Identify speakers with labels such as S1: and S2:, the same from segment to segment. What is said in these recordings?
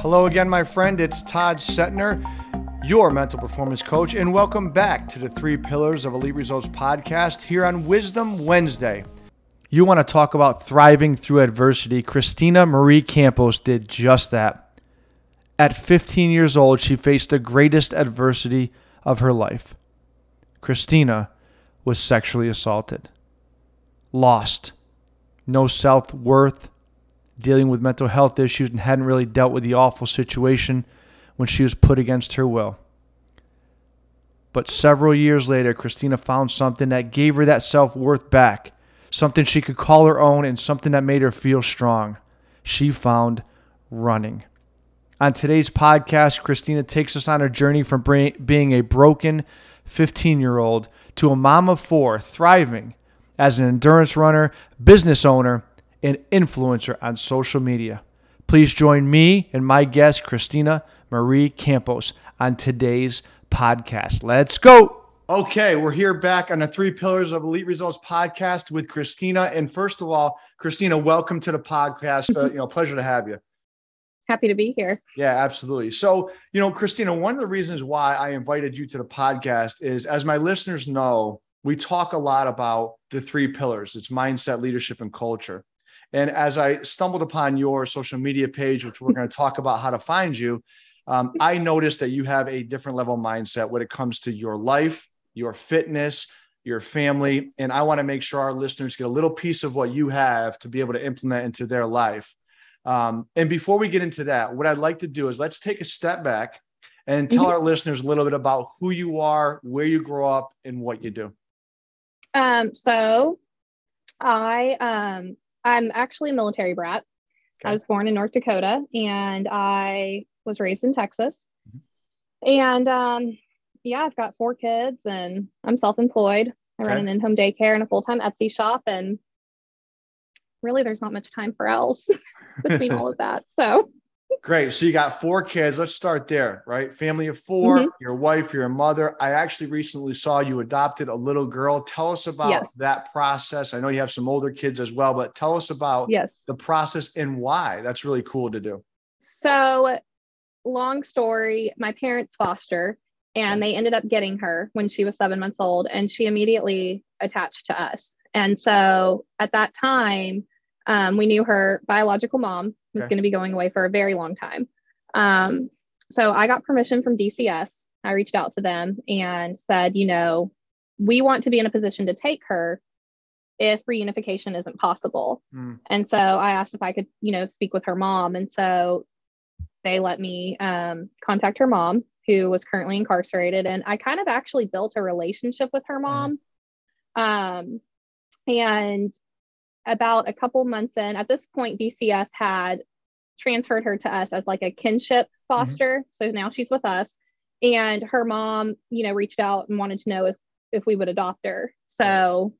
S1: Hello again, my friend. It's Todd Cetnar, your mental performance coach, and welcome back to the Three Pillars of Elite Results podcast here on Wisdom Wednesday. You want to talk about thriving through adversity? Christina Marie Campos did just that. At 15 years old, she faced the greatest adversity of her life. Christina was sexually assaulted, lost, no self worth, dealing with mental health issues and hadn't really dealt with the awful situation when she was put against her will. But several years later, Christina found something that gave her that self worth back, something she could call her own, and something that made her feel strong. She found running. On today's podcast, Christina takes us on a journey from being a broken 15 year old to a mom of four, thriving as an endurance runner, business owner, and influencer on social media. Please join me and my guest, Christina Marie Campos, on today's podcast. Let's go. Okay, we're here back on the Three Pillars of Elite Results podcast with Christina. And first of all, Christina, welcome to the podcast. Uh, you know, pleasure to have you.
S2: Happy to be here.
S1: Yeah, absolutely. So, you know, Christina, one of the reasons why I invited you to the podcast is, as my listeners know, we talk a lot about the three pillars it's mindset, leadership, and culture. And as I stumbled upon your social media page, which we're going to talk about how to find you, um, I noticed that you have a different level mindset when it comes to your life, your fitness, your family. And I want to make sure our listeners get a little piece of what you have to be able to implement into their life. Um, and before we get into that, what I'd like to do is let's take a step back and tell mm-hmm. our listeners a little bit about who you are, where you grow up, and what you do.
S2: Um, so I um, I'm actually a military brat. Okay. I was born in North Dakota and I was raised in Texas. Mm-hmm. And um, yeah, I've got four kids and I'm self employed. I okay. run an in home daycare and a full time Etsy shop. And really, there's not much time for else between all of that. So
S1: Great. So you got four kids. Let's start there, right? Family of 4 mm-hmm. your wife, your mother. I actually recently saw you adopted a little girl. Tell us about yes. that process. I know you have some older kids as well, but tell us about
S2: yes.
S1: the process and why. That's really cool to do.
S2: So, long story, my parents foster and they ended up getting her when she was 7 months old and she immediately attached to us. And so, at that time, um, we knew her biological mom was okay. going to be going away for a very long time. Um, so I got permission from DCS. I reached out to them and said, you know, we want to be in a position to take her if reunification isn't possible. Mm. And so I asked if I could, you know, speak with her mom. And so they let me um, contact her mom, who was currently incarcerated. And I kind of actually built a relationship with her hmm. mom. Mm. Um, and about a couple months in, at this point, DCS had transferred her to us as like a kinship foster. Mm-hmm. So now she's with us. And her mom, you know, reached out and wanted to know if if we would adopt her. So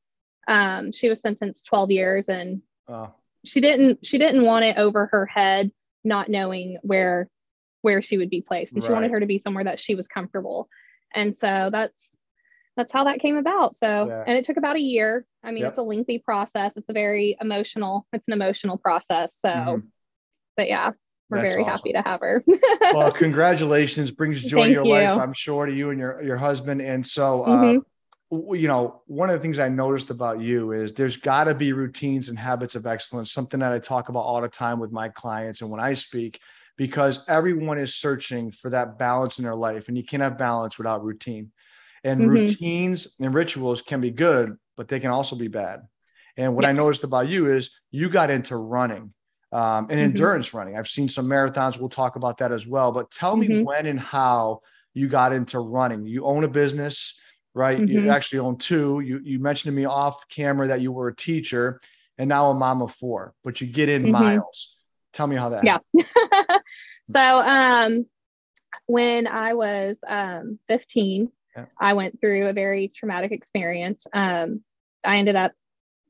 S2: um, she was sentenced 12 years and she didn't she didn't want it over her head, not knowing where where she would be placed. And right. she wanted her to be somewhere that she was comfortable. And so that's that's how that came about. So, yeah. and it took about a year. I mean, yep. it's a lengthy process. It's a very emotional, it's an emotional process. So, mm-hmm. but yeah, we're That's very awesome. happy to have her.
S1: well, congratulations. Brings joy to your you. life, I'm sure, to you and your, your husband. And so, uh, mm-hmm. you know, one of the things I noticed about you is there's got to be routines and habits of excellence, something that I talk about all the time with my clients and when I speak, because everyone is searching for that balance in their life. And you can't have balance without routine. And mm-hmm. routines and rituals can be good, but they can also be bad. And what yes. I noticed about you is you got into running um, and mm-hmm. endurance running. I've seen some marathons. We'll talk about that as well. But tell me mm-hmm. when and how you got into running. You own a business, right? You mm-hmm. actually own two. You you mentioned to me off camera that you were a teacher and now a mom of four, but you get in mm-hmm. miles. Tell me how that.
S2: Yeah. so um, when I was um, 15, yeah. I went through a very traumatic experience. Um, I ended up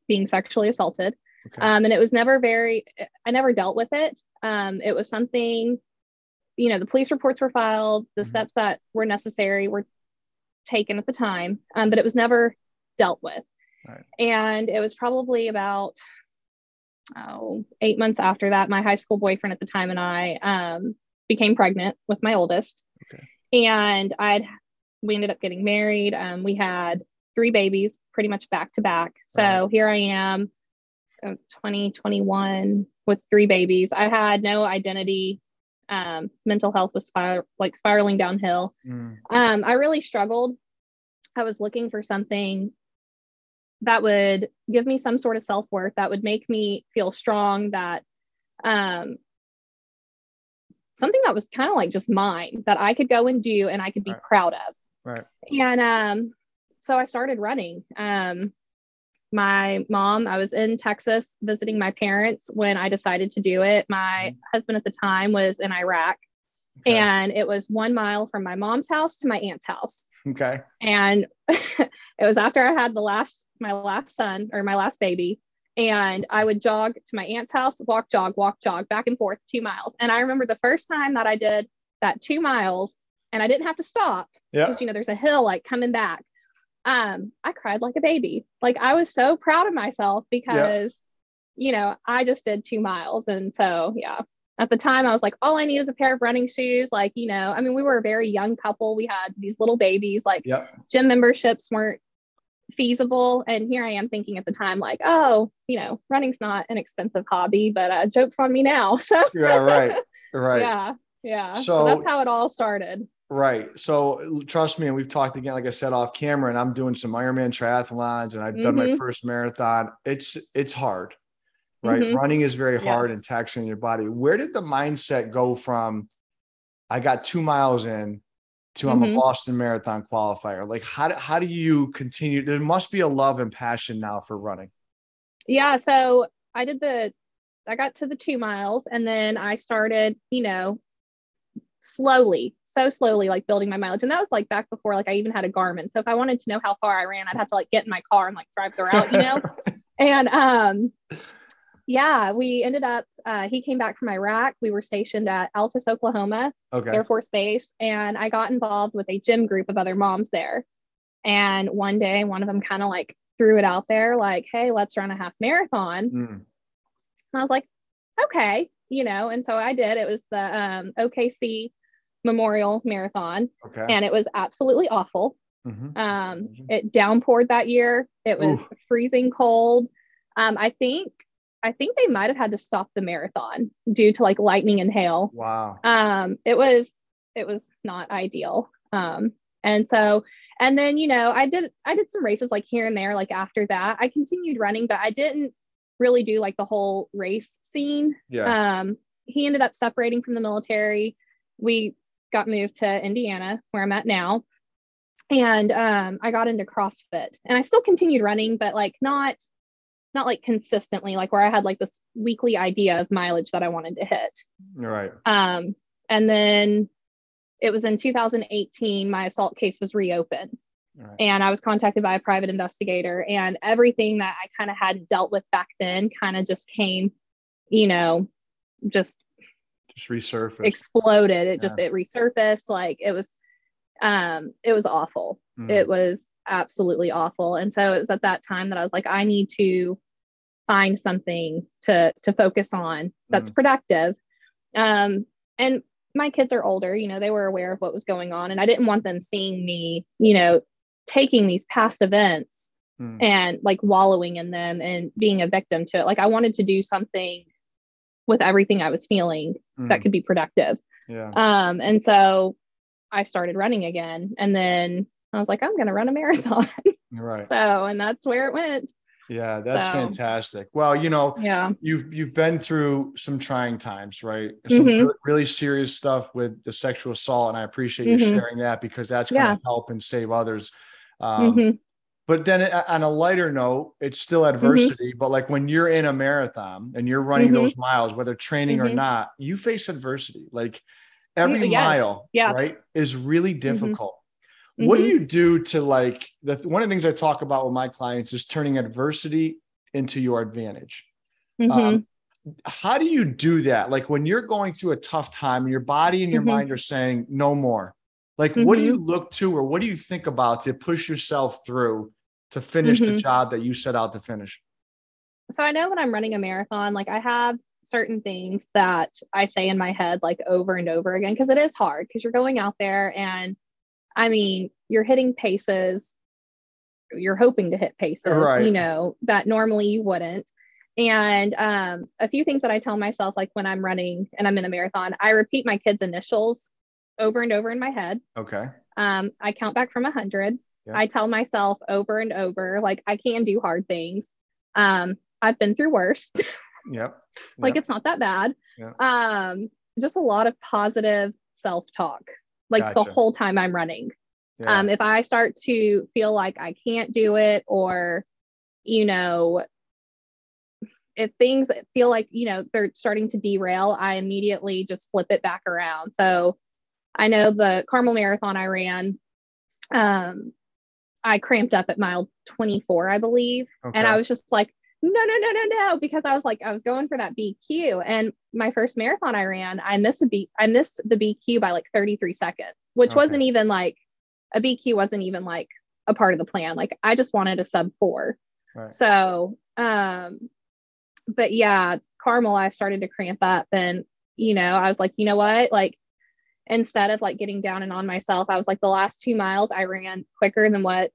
S2: being sexually assaulted. Okay. Um, and it was never very, I never dealt with it. Um, it was something, you know, the police reports were filed, the mm-hmm. steps that were necessary were taken at the time, um, but it was never dealt with. Right. And it was probably about oh, eight months after that, my high school boyfriend at the time and I um, became pregnant with my oldest.
S1: Okay.
S2: And I'd we ended up getting married. Um, we had three babies pretty much back to back. So
S1: Right.
S2: here I am, uh, 2021 with three babies. I had no identity. Um, mental health was spir- like spiraling downhill.
S1: Mm,
S2: Um, I really struggled. I was looking for something that would give me some sort of self worth, that would make me feel strong, that um, something that was kind of like just mine that I could go and do and I could be
S1: Right.
S2: proud of.
S1: Right.
S2: And um, so I started running. Um, my mom, I was in Texas visiting my parents when I decided to do it. My husband at the time was in Iraq,
S1: Okay.
S2: and it was one mile from my mom's house to my aunt's house.
S1: okay.
S2: And it was after I had the last, my last son or my last baby. And I would jog to my aunt's house, walk, jog, walk, jog, back and forth two miles. And I remember the first time that I did that two miles and I didn't have to stop
S1: Yeah.
S2: because you know there's a hill like coming back um i cried like a baby like i was so proud of myself because you know i just did two miles and so yeah at the time i was like all i need is a pair of running shoes like you know i mean we were a very young couple we had these little babies like
S1: Yep.
S2: gym memberships weren't feasible and here i am thinking at the time like oh you know running's not an expensive hobby but uh jokes on me now so
S1: Yeah. Right. Right.
S2: yeah yeah so,
S1: So-
S2: that's how it all started
S1: Right. So trust me, and we've talked again, like I said, off camera, and I'm doing some Ironman triathlons and I've done my
S2: Mhm.
S1: first marathon. It's it's hard. Right.
S2: Mhm.
S1: Running is very
S2: Yeah.
S1: hard and taxing your body. Where did the mindset go from I got two miles in to I'm a
S2: Mhm.
S1: Boston Marathon qualifier? Like how do, how do you continue? There must be a love and passion now for running.
S2: yeah so i did the i got to the two miles and then i started you know slowly so slowly like building my mileage and that was like back before like i even had a garmin so if i wanted to know how far i ran i'd have to like get in my car and like drive the route you know and um yeah we ended up uh, he came back from iraq we were stationed at altus oklahoma
S1: okay.
S2: Air Force Base, and I got involved with a gym group of other moms there. And one day, one of them kind of like threw it out there, like, "Hey, let's run a half marathon."
S1: Mm,
S2: And I was like, "Okay," you know. And so I did. It was the um, OKC Memorial Marathon,
S1: okay.
S2: and it was absolutely awful.
S1: Mhm.
S2: Um, it downpoured that year. It was
S1: Oof.
S2: freezing cold. Um, I think I think they might have had to stop the marathon due to like lightning and hail
S1: Wow.
S2: um it was it was not ideal um and so and then you know i did i did some races like here and there like after that i continued running but i didn't really do like the whole race scene
S1: Yeah.
S2: um he ended up separating from the military we got moved to indiana where i'm at now and um i got into crossfit and i still continued running but like not not like consistently like where i had like this weekly idea of mileage that i wanted to hit
S1: right.
S2: um, and then it was in 2018, my assault case was reopened.
S1: Right.
S2: And I was contacted by a private investigator, and everything that I kind of had dealt with back then kind of just came, you know, just
S1: Just resurface.
S2: exploded. It just it resurfaced. Like it was, um, it was awful.
S1: Mm,
S2: It was absolutely awful. And so it was at that time that I was like, I need to find something to to focus on that's productive. Um, and my kids are older, you know, they were aware of what was going on, and I didn't want them seeing me, you know, taking these past events
S1: mm,
S2: and like wallowing in them and being a victim to it. Like I wanted to do something with everything I was feeling that
S1: mm,
S2: could be productive.
S1: yeah.
S2: Um, and so I started running again. And then I was like, I'm going to run a marathon.
S1: Right.
S2: so, and that's where it went.
S1: Yeah, that's
S2: So-
S1: fantastic. Well, you know,
S2: Yeah.
S1: you've you've been through some trying times, right? Some
S2: Mhm.
S1: really, really serious stuff with the sexual assault, and I appreciate you
S2: Mhm.
S1: sharing that because that's going to
S2: Yeah.
S1: help and save others. Um,
S2: Mhm.
S1: But then on a lighter note, it's still
S2: Mm-hmm.
S1: adversity. But like when you're in a marathon and you're running
S2: Mhm.
S1: those miles, whether training or
S2: Mhm.
S1: not, you face adversity. Like every
S2: Yes.
S1: mile,
S2: Yeah.
S1: right, is really difficult. What do
S2: Mhm.
S1: you do to like the one of the things I talk about with my clients is turning adversity into your advantage. Um, how do you do that? Like when you're going through a tough time, your body and your mind are saying no more. Like what do you look to or what do you think about to push yourself through to finish mm-hmm.
S2: the
S1: job that you set out to finish?
S2: So I know when I'm running a marathon, like I have certain things that I say in my head like over and over again because it is hard because you're going out there and I mean, you're hitting paces you're hoping to hit paces, right. you know, that normally you wouldn't. And um, a few things that I tell myself, like when I'm running and I'm in a marathon, I repeat my kids' initials over and over in my head.
S1: Okay.
S2: Um, I count back from a 100. I tell myself over and over, like I can do hard things. Um, I've been through worse.
S1: yep. yep.
S2: like it's not that bad. Yep. Um, just a lot of positive self-talk, like gotcha. the whole time I'm running. Yeah. Um, if I start to feel like I can't do it or, you know, if things feel like, you know, they're starting to derail, I immediately just flip it back around. So I know the Carmel Marathon I ran, um, I cramped up at mile 24, I believe. Okay. And I was just like, no, no, no, no, no, because I was like, I was going for that BQ. And my first marathon I ran, I missed a beat, I missed the BQ by like 33 seconds, which okay. wasn't even like a BQ wasn't even like a part of the plan. Like I just wanted a sub four. Right. So um, but yeah, Carmel, I started to cramp up and you know, I was like, you know what? Like instead of like getting down and on myself, I was like the last two miles I ran quicker than what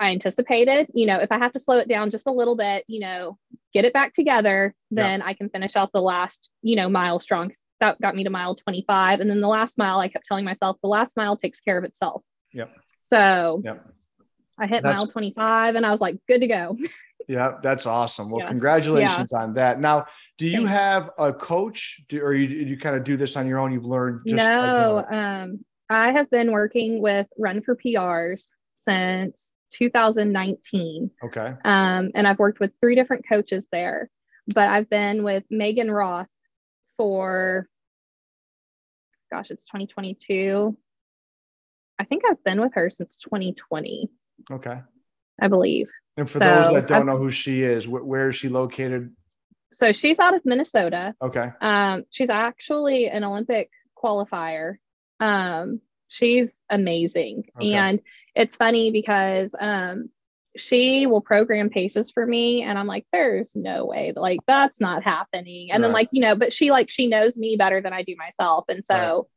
S2: I anticipated. You know, if I have to slow it down just a little bit, you know, get it back together, then yeah. I can finish out the last, you know, mile strong. That got me to mile 25. And then the last mile, I kept telling myself the last mile takes care of itself.
S1: Yep.
S2: So yep. I hit that's, mile 25 and I was like, good to go.
S1: yeah, that's awesome. Well, yeah. congratulations yeah. on that. Now, do you Thanks. have a coach do, or you, you kind of do this on your own? You've learned
S2: just no, um, I have been working with Run for PRs since 2019.
S1: Okay.
S2: Um, and I've worked with three different coaches there, but I've been with Megan Roth for, gosh, it's 2022. I think I've been with her since 2020.
S1: Okay.
S2: I believe.
S1: And for so those that don't know who she is, wh- where is she located?
S2: So she's out of Minnesota.
S1: Okay.
S2: Um, she's actually an Olympic qualifier. Um, she's amazing. Okay. And it's funny because um, she will program paces for me and i'm like there's no way like that's not happening and right. then like you know but she like she knows me better than i do myself and so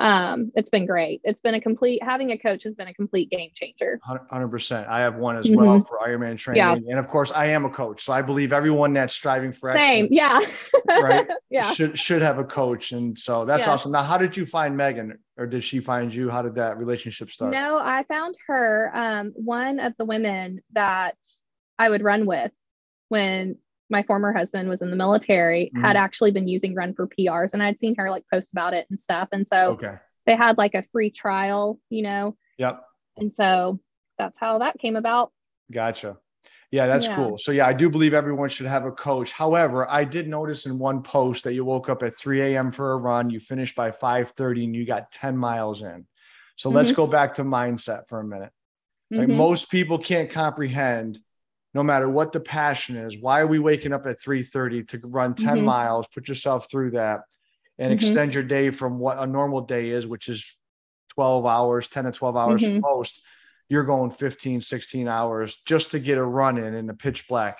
S2: um it's been great. It's been a complete having a coach has been a complete game changer.
S1: 100% i have one as mm-hmm. well for ironman training. Yeah. and of course i am a coach so i believe everyone that's striving for
S2: Same. yeah.
S1: right yeah. should should have a coach. And so that's yeah. awesome. Now how did you find megan? Or did she find you? How did that relationship start?
S2: No i found her um one of the women that i would run with when my former husband was in the military mm-hmm. had actually been using run for prs and i'd seen her like post about it and stuff and so
S1: okay.
S2: they had like a free trial you know
S1: yep
S2: and so that's how that came about
S1: gotcha yeah that's yeah. cool so yeah i do believe everyone should have a coach however i did notice in one post that you woke up at 3 a.m for a run you finished by 5.30 and you got 10 miles in so mm-hmm. let's go back to mindset for a minute like mm-hmm. most people can't comprehend no matter what the passion is why are we waking up at 3.30 to run 10 mm-hmm. miles put yourself through that and mm-hmm. extend your day from what a normal day is which is 12 hours 10 to 12 hours mm-hmm. most you're going 15 16 hours just to get a run in in the pitch black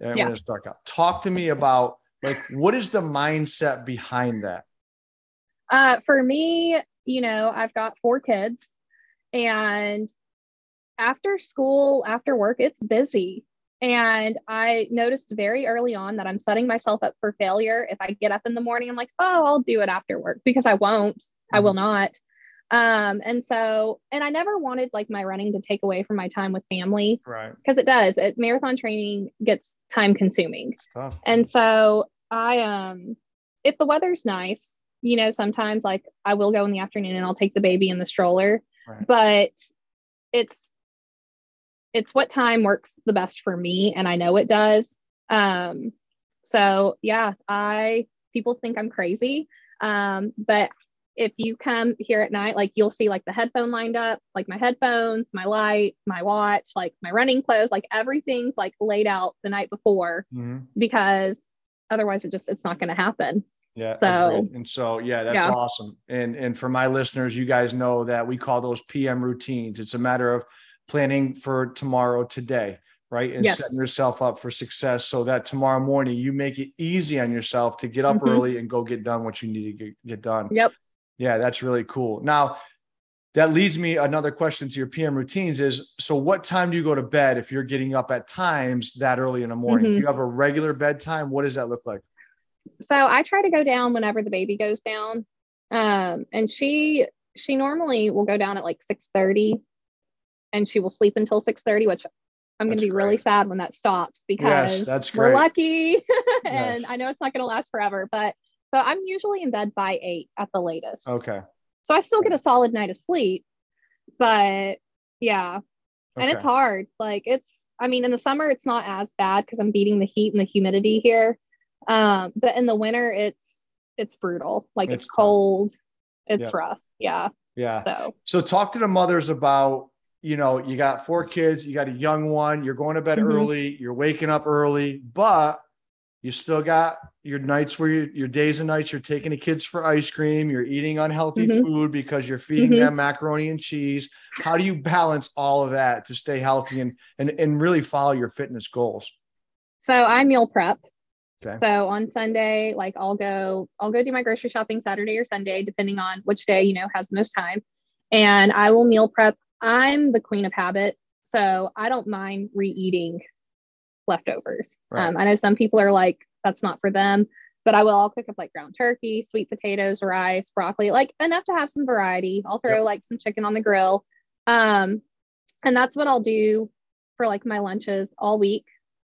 S1: and yeah. when it's dark out talk to me about like what is the mindset behind that
S2: uh, for me you know i've got four kids and after school, after work, it's busy. And I noticed very early on that I'm setting myself up for failure. If I get up in the morning, I'm like, oh, I'll do it after work because I won't. I will mm-hmm. not. Um, and so, and I never wanted like my running to take away from my time with family.
S1: Right.
S2: Because it does. It marathon training gets time consuming. And so I um if the weather's nice, you know, sometimes like I will go in the afternoon and I'll take the baby in the stroller. Right. But it's it's what time works the best for me and i know it does um so yeah i people think i'm crazy um but if you come here at night like you'll see like the headphone lined up like my headphones my light my watch like my running clothes like everything's like laid out the night before mm-hmm. because otherwise it just it's not going to happen
S1: yeah so agreed. and so yeah that's yeah. awesome and and for my listeners you guys know that we call those pm routines it's a matter of planning for tomorrow today right? And
S2: Yes.
S1: setting yourself up for success so that tomorrow morning you make it easy on yourself to get up
S2: Mhm.
S1: early and go get done what you need to get, get done.
S2: Yep.
S1: Yeah, that's really cool. Now, that leads me another question to your PM routines is so what time do you go to bed if you're getting up at times that early in the morning?
S2: Mhm.
S1: You have a regular bedtime? What does that look like?
S2: So I try to go down whenever the baby goes down. Um, and she she normally will go down at like 6:30 and she will sleep until 6:30, which I'm gonna
S1: That's
S2: be really sad when that stops because
S1: that's
S2: we're lucky and
S1: Yes.
S2: I know it's not gonna last forever, but so I'm usually in bed by eight at the latest.
S1: Okay.
S2: So I still get a solid night of sleep, but yeah, and it's hard. Like it's, I mean, in the summer it's not as bad because I'm beating the heat and the humidity here. Um, but in the winter it's it's brutal. Like
S1: It's
S2: it's, cold. It's
S1: Yeah.
S2: rough. Yeah.
S1: Yeah.
S2: So
S1: So talk to the mothers about, you know, you got four kids, you got a young one, you're going to bed
S2: Mhm.
S1: early, you're waking up early, but you still got your nights where you, your days and nights you're taking the kids for ice cream, you're eating unhealthy
S2: Mhm.
S1: food because you're feeding
S2: Mhm.
S1: them macaroni and cheese. How do you balance all of that to stay healthy and and, and really follow your fitness goals?
S2: so I meal prep.
S1: Okay.
S2: So on Sunday, like I'll go, I'll go do my grocery shopping Saturday or Sunday, depending on which day, you know, has the most time. And I will meal prep. I'm the queen of habit. So I don't mind re-eating leftovers.
S1: Right.
S2: Um, I know some people are like, that's not for them, but I will, I'll cook up like ground turkey, sweet potatoes, rice, broccoli, like enough to have some variety. I'll throw
S1: Yep.
S2: like some chicken on the grill. Um, and that's what I'll do for like my lunches all week.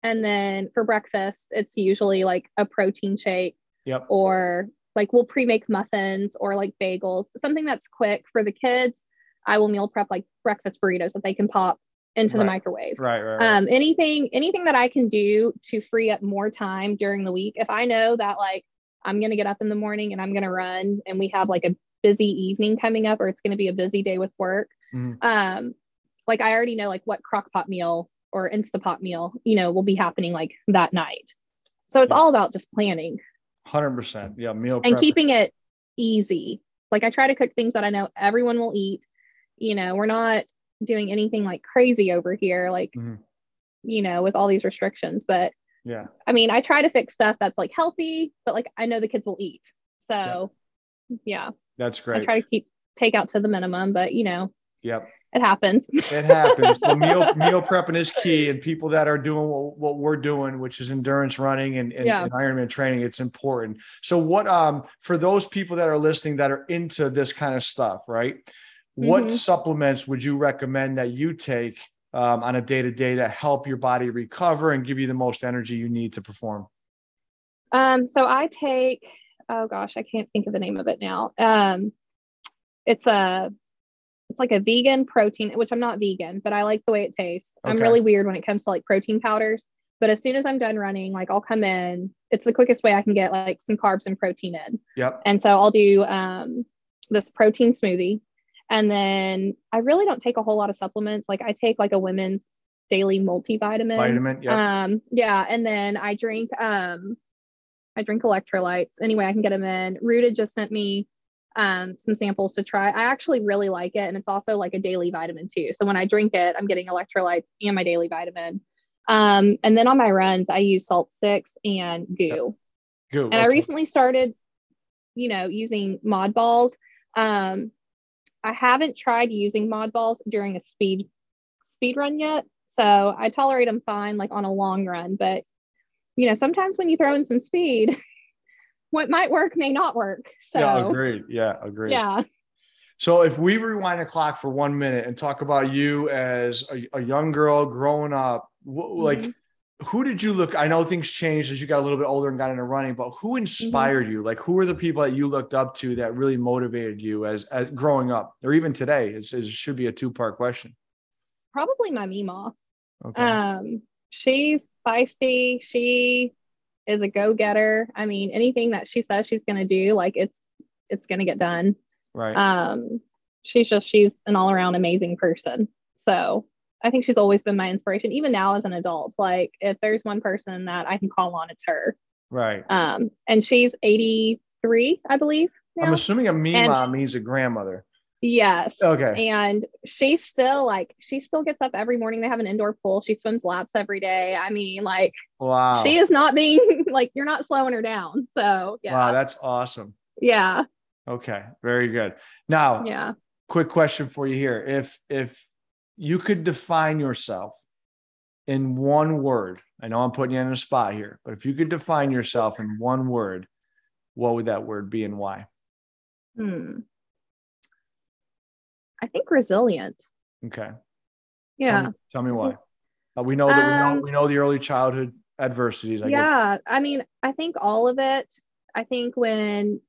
S2: And then for breakfast, it's usually like a protein shake
S1: Yep.
S2: or like we'll pre-make muffins or like bagels, something that's quick for the kids. I will meal prep like breakfast burritos that they can pop into the microwave.
S1: Right, right, right.
S2: Um, anything, anything that I can do to free up more time during the week. If I know that like I'm gonna get up in the morning and I'm gonna run and we have like a busy evening coming up or it's gonna be a busy day with work.
S1: Mhm.
S2: Um, like I already know like what crock pot meal or Instapot meal, you know, will be happening like that night. So it's
S1: Yeah.
S2: all about just planning
S1: 100%. Yeah, meal
S2: and keeping it easy. Like I try to cook things that I know everyone will eat. You know, we're not doing anything like crazy over here, like,
S1: Mhm.
S2: you know, with all these restrictions. But
S1: Yeah.
S2: I mean, I try to fix stuff that's like healthy, but like I know the kids will eat. So yeah,
S1: That's great.
S2: I try to keep takeout to the minimum, but you know,
S1: Yep.
S2: it happens.
S1: It happens. Meal meal prepping is key, and people that are doing what, what we're doing, which is endurance running and, and,
S2: Yeah.
S1: and Ironman training, it's important. So, what um for those people that are listening that are into this kind of stuff, right? What
S2: Mhm.
S1: supplements would you recommend that you take um, on a day to day that help your body recover and give you the most energy you need to perform?
S2: Um, so I take, oh gosh, I can't think of the name of it now. Um, it's a, it's like a vegan protein, which I'm not vegan, but I like the way it tastes. I'm really weird when it comes to like protein powders. But as soon as I'm done running, like I'll come in. It's the quickest way I can get like some carbs and protein in.
S1: Yep.
S2: And so I'll do um, this protein smoothie. And then I really don't take a whole lot of supplements. Like I take like a women's daily multivitamin.
S1: Vitamin. Yep.
S2: Um, yeah. And then I drink, um, I drink electrolytes anyway, I can get them in. Rooted just sent me um, some samples to try. I actually really like it. And it's also like a daily vitamin too. So when I drink it, I'm getting electrolytes and my daily vitamin. Um, and then on my runs, I use salt sticks and goo.
S1: Good.
S2: And I recently started, you know, using mod balls. Um, I haven't tried using mod balls during a speed speed run yet. So I tolerate them fine, like on a long run. But you know, sometimes when you throw in some speed, what might work may not work. So
S1: yeah, agreed. Yeah, agreed.
S2: yeah.
S1: So if we rewind the clock for one minute and talk about you as a, a young girl growing up, wh- like
S2: Mhm.
S1: Who did you look? I know things changed as you got a little bit older and got into running, but who inspired you? Like who are the people that you looked up to that really motivated you as, as growing up, or even today? It's, it should be a two part question.
S2: probably my Mima.
S1: Okay.
S2: Um, she's feisty. She is a go-getter. I mean, anything that she says she's gonna do, like it's it's gonna get done.
S1: right.
S2: um she's just she's an all-around amazing person so i think she's always been my inspiration even now as an adult like if there's one person that i can call on it's her
S1: right.
S2: um and she's 83 i believe now.
S1: I'm assuming a Mima means a grandmother.
S2: Yes.
S1: Okay.
S2: And she still like she still gets up every morning. They have an indoor pool. She swims laps every day. I mean, like
S1: Wow.
S2: she is not being like you're not slowing her down. So yeah.
S1: Wow, that's awesome.
S2: Yeah.
S1: Okay, very good. Now,
S2: Yeah.
S1: quick question for you here. If if you could define yourself in one word, I know I'm putting you in a spot here, but if you could define yourself in one word, what would that word be and why?
S2: Hmm. I think resilient.
S1: Okay. Tell
S2: Yeah.
S1: me, tell me why. Uh, we know that we know
S2: Um,
S1: we know the early childhood adversities. I
S2: yeah. I mean, I think all of it. I think when,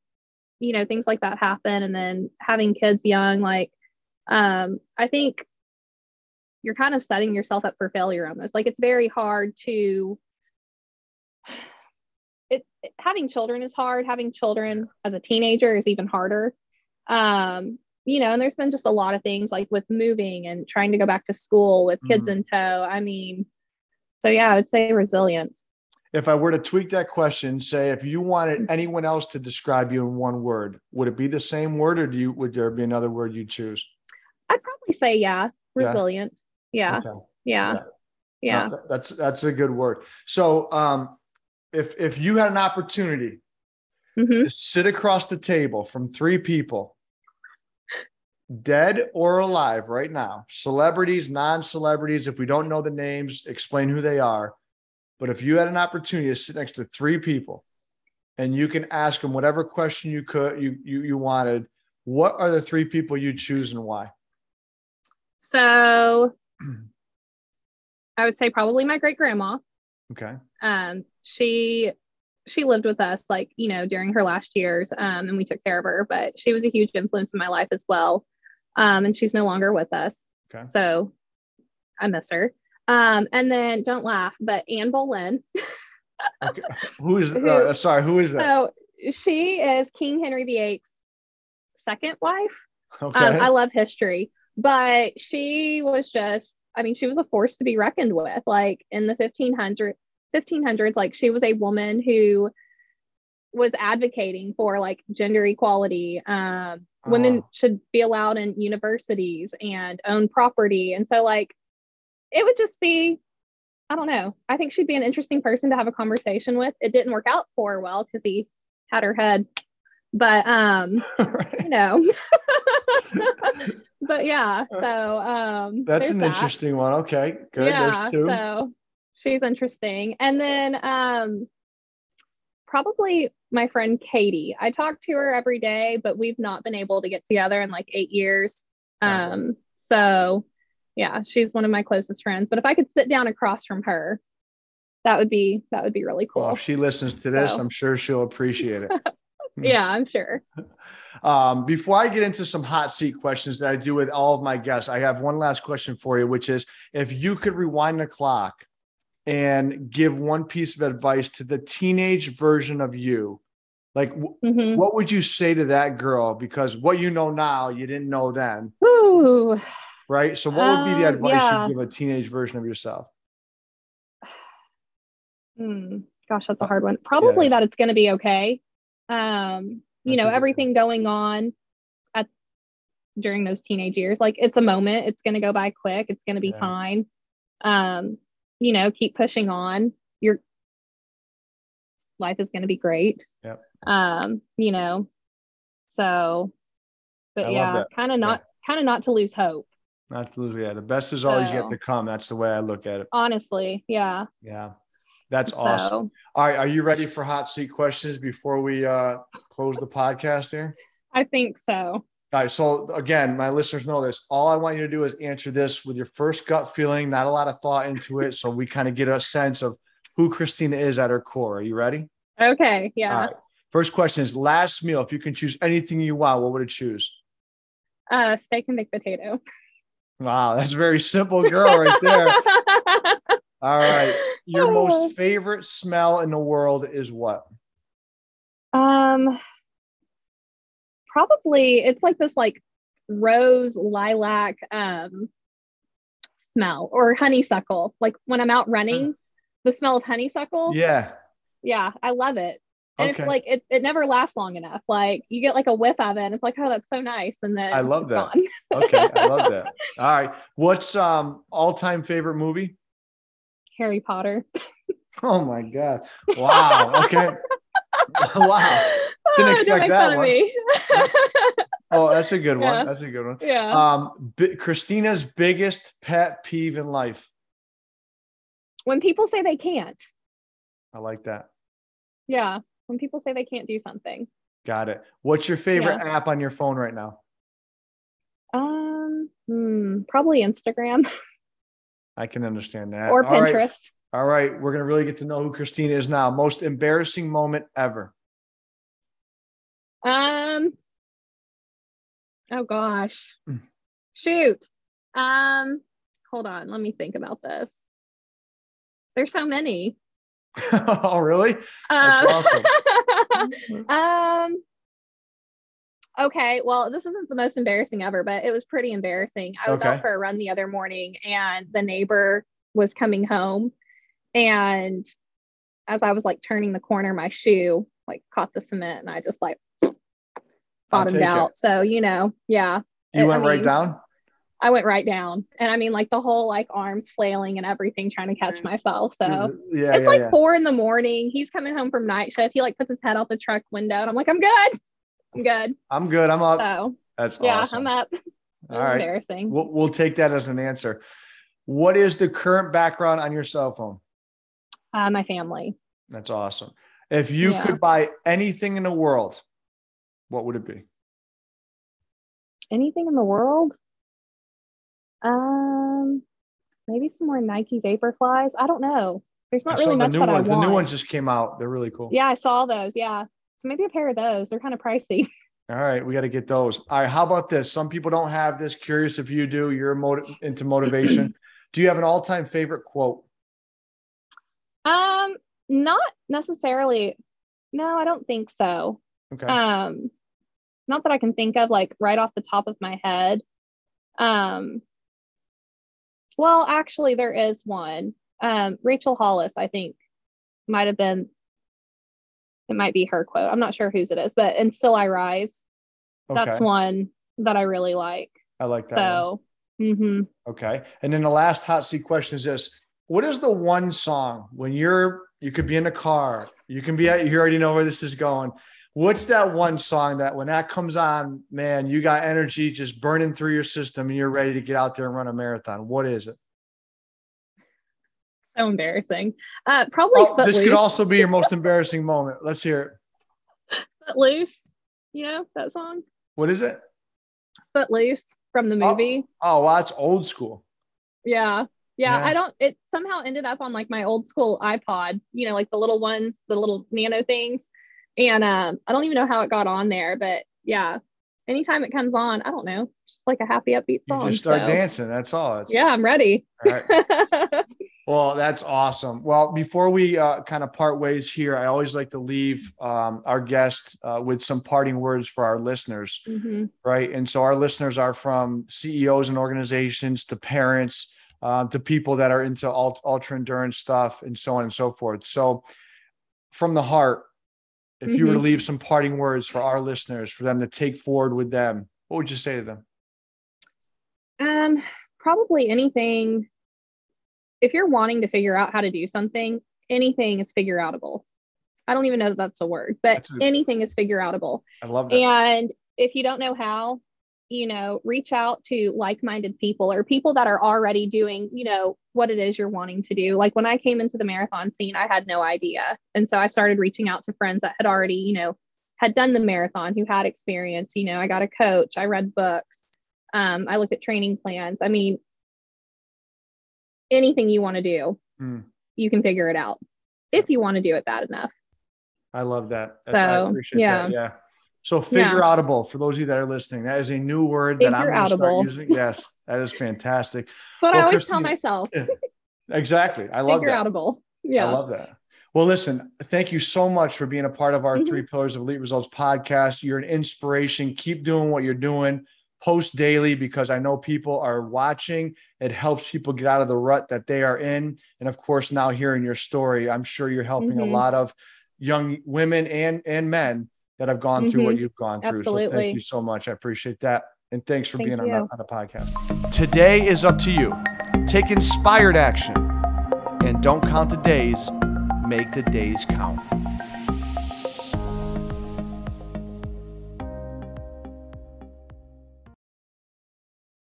S2: you know, things like that happen and then having kids young, like, um, I think you're kind of setting yourself up for failure almost. Like it's very hard to it having children is hard. Having children as a teenager is even harder. Um, you know, and there's been just a lot of things like with moving and trying to go back to school with kids in tow. I mean, so yeah, I would say resilient.
S1: if I were to tweak that question, say if you wanted anyone else to describe you in one word, would it be the same word or do you would there be another word you'd choose?
S2: I'd probably say yeah,
S1: Yeah.
S2: resilient. Yeah.
S1: Okay.
S2: Yeah.
S1: Yeah.
S2: Yeah.
S1: That's that's a good word. So um if if you had an opportunity
S2: Mhm.
S1: to sit across the table from three people, dead or alive right now, celebrities, non-celebrities, if we don't know the names, explain who they are. But if you had an opportunity to sit next to three people and you can ask them whatever question you could you you, you wanted, what are the three people you choose and why?
S2: So I would say probably my great grandma.
S1: Okay.
S2: Um, she she lived with us like you know during her last years, um, and we took care of her. But she was a huge influence in my life as well. Um, and she's no longer with us.
S1: Okay.
S2: So I miss her. Um, and then don't laugh, but Anne Boleyn.
S1: Okay. who is uh, sorry, who is that?
S2: So she is King Henry VIII's second wife.
S1: Okay.
S2: Um, I love history, but she was just, I mean, she was a force to be reckoned with. Like in the 1500, 1500s, like she was a woman who was advocating for like gender equality. Um, women
S1: Oh.
S2: should be allowed in universities and own property. And so, like, it would just be, I don't know. I think she'd be an interesting person to have a conversation with. It didn't work out for her well because he had her head, but um,
S1: Right.
S2: you know. but yeah, so um
S1: That's an
S2: that.
S1: interesting one. Okay, good.
S2: Yeah,
S1: There's two.
S2: so she's interesting. And then um probably my friend Katie. I talk to her every day, but we've not been able to get together in like 8 years.
S1: Oh.
S2: Um so yeah, she's one of my closest friends, but if I could sit down across from her, that would be that would be really cool.
S1: Well, if she listens to this,
S2: So.
S1: I'm sure she'll appreciate it.
S2: Yeah, I'm sure.
S1: Um, before I get into some hot seat questions that I do with all of my guests, I have one last question for you, which is if you could rewind the clock and give one piece of advice to the teenage version of you, like w-
S2: Mhm.
S1: what would you say to that girl? Because what you know now, you didn't know then,
S2: Ooh.
S1: right? So, what would be the
S2: Um,
S1: advice
S2: yeah.
S1: you'd give a teenage version of yourself?
S2: Hmm. Gosh, that's a hard one. Probably
S1: Yes.
S2: that it's going to be okay. Um, you
S1: That's
S2: know, everything going on at during those teenage years, like it's a moment. It's going to go by quick. It's going to be
S1: Yeah.
S2: fine. Um, you know, keep pushing on. Your life is going to be great.
S1: Yep.
S2: Um, you know, so, but
S1: I
S2: yeah, kind of not, kind of not to lose hope.
S1: Not to lose, yeah. The best is always yet to come. That's the way I look at it.
S2: Honestly, yeah.
S1: Yeah. That's awesome. All right. Are you ready for hot seat questions before we uh, close the podcast here?
S2: I think so.
S1: All right. So, again, my listeners know this. All I want you to do is answer this with your first gut feeling, not a lot of thought into it. So we kind of get a sense of who Christina is at her core. Are you ready?
S2: Okay. Yeah.
S1: Right. First question is last meal. If you can choose anything you want, what would it choose?
S2: Uh, steak and baked potato.
S1: Wow. That's a very simple girl right there. All right. Your most favorite smell in the world is what?
S2: Um, probably it's like this like rose lilac um smell or honeysuckle. Like when I'm out running, the smell of honeysuckle.
S1: Yeah.
S2: Yeah, I love it. And
S1: Okay.
S2: it's like it, it never lasts long enough. Like you get like a whiff of it and it's like, oh, that's so nice. And then
S1: I love
S2: it's
S1: that.
S2: gone.
S1: Okay, I love that. All right, what's um all-time favorite movie?
S2: Harry Potter.
S1: Oh my god! Wow. Okay. wow. Didn't
S2: Oh,
S1: expect that one. Oh, that's a good one.
S2: Yeah.
S1: That's a good one.
S2: yeah.
S1: Um, bi- Christina's biggest pet peeve in life.
S2: when people say they can't.
S1: I like that.
S2: Yeah. When people say they can't do something.
S1: Got it. What's your favorite app on your phone right now?
S2: Um, hmm, probably Instagram
S1: I can understand that.
S2: or
S1: All right.
S2: Pinterest.
S1: All right, we're gonna really get to know who Christina is now. Most embarrassing moment ever.
S2: Um. Oh gosh.
S1: Mm.
S2: Shoot. Um. Hold on. Let me think about this. There's so many.
S1: oh, really?
S2: Um,
S1: That's
S2: um. Okay. Well, this isn't the most embarrassing ever, but it was pretty embarrassing. I was
S1: Okay.
S2: out for a run the other morning, and the neighbor was coming home, and as I was like turning the corner, my shoe like caught the cement, and I just like bottomed
S1: take it.
S2: out. So, you know, yeah,
S1: You
S2: I
S1: went right
S2: mean,
S1: down.
S2: I went right down. And I mean, like the whole like arms flailing and everything trying to catch mm. myself. So mm,
S1: yeah,
S2: it's
S1: yeah,
S2: like
S1: yeah.
S2: four in the morning. He's coming home from night shift. He like puts his head out the truck window and I'm like, I'm good. I'm good.
S1: I'm good. I'm up.
S2: So
S1: That's
S2: yeah,
S1: awesome.
S2: I'm up.
S1: All right.
S2: Embarrassing.
S1: We'll, we'll take that as an answer. What is the current background on your cell phone?
S2: Uh, my family.
S1: That's awesome. If you
S2: Yeah.
S1: could buy anything in the world, what would it be?
S2: Anything in the world? Um, maybe some more Nike Vaporflies. I don't know. There's not
S1: I
S2: really much that
S1: ones.
S2: I
S1: The new ones just came out. They're really cool.
S2: Yeah, I saw those. Yeah. So maybe a pair of those. They're kind of pricey.
S1: All right, we got to get those. All right, how about this? Some people don't have this. Curious if you do. You're motiv- into motivation. do you have an all-time favorite quote?
S2: Um, not necessarily. No, I don't think so.
S1: Okay.
S2: Um, not that I can think of like right off the top of my head. Um, well, actually, there is one. Um, Rachel Hollis, I think, might have been. It might be her quote. I'm not sure whose it is, but and still I rise. That's one that I really like.
S1: I like that.
S2: So, hmm
S1: Okay. And then the last hot seat question is this: What is the one song when you're you could be in a car, you can be at you already know where this is going. What's that one song that when that comes on, man, you got energy just burning through your system and you're ready to get out there and run a marathon? What is it?
S2: So embarrassing. Uh, probably
S1: this could also be your most embarrassing moment. Let's hear it.
S2: Footloose. You know that song?
S1: What is it?
S2: Footloose from the
S1: Oh.
S2: movie.
S1: Oh, wow, it's old school.
S2: Yeah. yeah.
S1: Yeah.
S2: I don't, it somehow ended up on like my old school iPod, you know, like the little ones, the little nano things. And um, I don't even know how it got on there, but yeah, anytime it comes on, I don't know, just like a happy, upbeat song.
S1: You just start
S2: so,
S1: dancing. That's all. It's,
S2: Yeah, I'm ready.
S1: All right. Well, that's awesome. Well, before we uh, kind of part ways here, I always like to leave um, our guest uh, with some parting words for our listeners,
S2: Mhm.
S1: right? And so our listeners are from CEOs and organizations to parents um, to people that are into ult- ultra endurance stuff and so on and so forth. So, from the heart, if you were to
S2: Mhm.
S1: leave some parting words for our listeners, for them to take forward with them, what would you say to them?
S2: Um, probably anything. If you're wanting to figure out how to do something, anything is figure outable. I don't even know that that's a word, but
S1: a-
S2: anything is figure outable.
S1: I love that.
S2: And if you don't know how, you know, reach out to like minded people or people that are already doing, you know, what it is you're wanting to do. Like when I came into the marathon scene, I had no idea. And so I started reaching out to friends that had already, you know, had done the marathon, who had experience. You know, I got a coach, I read books, um, I looked at training plans. I mean, anything you want to do,
S1: Mm.
S2: you can figure it out if you want to do it bad enough.
S1: I love that. That's, I
S2: So,
S1: appreciate
S2: yeah.
S1: that. Yeah. So figure outable for those of you that are listening. That is a new word that I'm going to start using. Yes, that is fantastic.
S2: That's what
S1: Well,
S2: I always tell myself.
S1: Exactly. I love
S2: Figure
S1: that.
S2: outable. Yeah.
S1: I love that. Well, listen, thank you so much for being a part of our
S2: Mhm.
S1: Three Pillars of Elite Results podcast. You're an inspiration. Keep doing what you're doing. Post daily because I know people are watching. It helps people get out of the rut that they are in. And of course, now hearing your story, I'm sure you're helping a
S2: Mhm.
S1: lot of young women and and men that have gone through what
S2: Mhm.
S1: you've gone through. So
S2: Absolutely.
S1: thank you so much. I appreciate that. And thanks for
S2: Thank
S1: being on the, on the podcast. Today is up to you. Take inspired action and don't count the days, make the days count.